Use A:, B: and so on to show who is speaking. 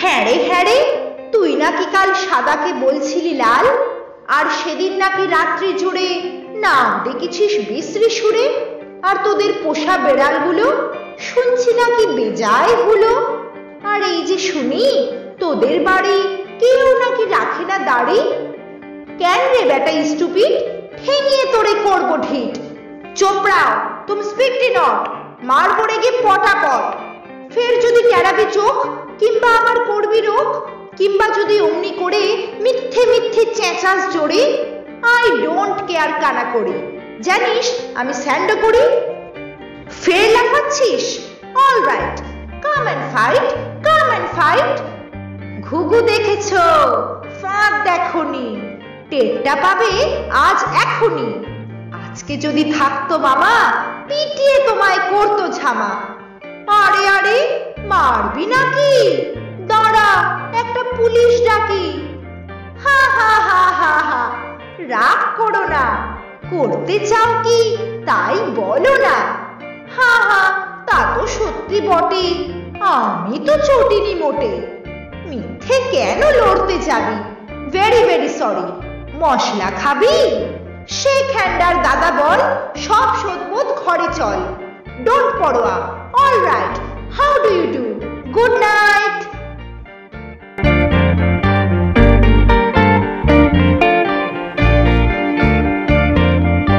A: হ্যাঁ রে হ্যাঁ রে। তুই নাকি কাল সাদাকে বলছিলি লাল? আর সেদিন নাকি রাত্রি জুড়ে নাম দেখেছিস বিশ্রী সুরে? আর তোদের পোষা বেড়ালগুলো? শুনছি নাকি বেজায় হলো? আর এই যে শুনি, তোদের বাড়ি কেউ নাকি রাখে না দাড়ি? কেন রে বেটা স্টুপিড? ঠেঙিয়ে তোরে করব ঢিট। চোপড়াও, তুমি স্পিকটি নট। মার পড়ে গিয়ে পটাপট। ফের যদি টেরাবি চোখ কিংবা আমার করবি রোগ? কিংবা যদি অমনি করে মিথ্যে মিথ্যে চেঁচাস জোরে? আই ডোন্ট কেয়ার কানা করি। জানিস, আমি স্যান্ডো করি। ফের লাফাচ্ছিস? All right. Come and fight, come and fight. ঘুঘু দেখেছ? ফাঁদ দেখনি। টেরটা পাবে আজ এখনই। আজকে যদি থাকতো মামা পিটিয়ে তোমায় করতো ঝামা। মারবি নাকি? দাঁড়া, একটা পুলিশ ডাকি। হা হা হা হা হা, রাগ করো না। করতে চাও কি? তাই বলো না। হা হা, তা তো সত্যি বটে। আমি তো চটিনি মোটে। মিথ্যে কেন লড়তে যাবি? ভেরি ভেরি সরি মশলা খাবি? সে খ্যান্ডার দাদা বল, সব সদবোধ ঘরে চল। ডোন্ট পড়োয়া। How do you do? Good night.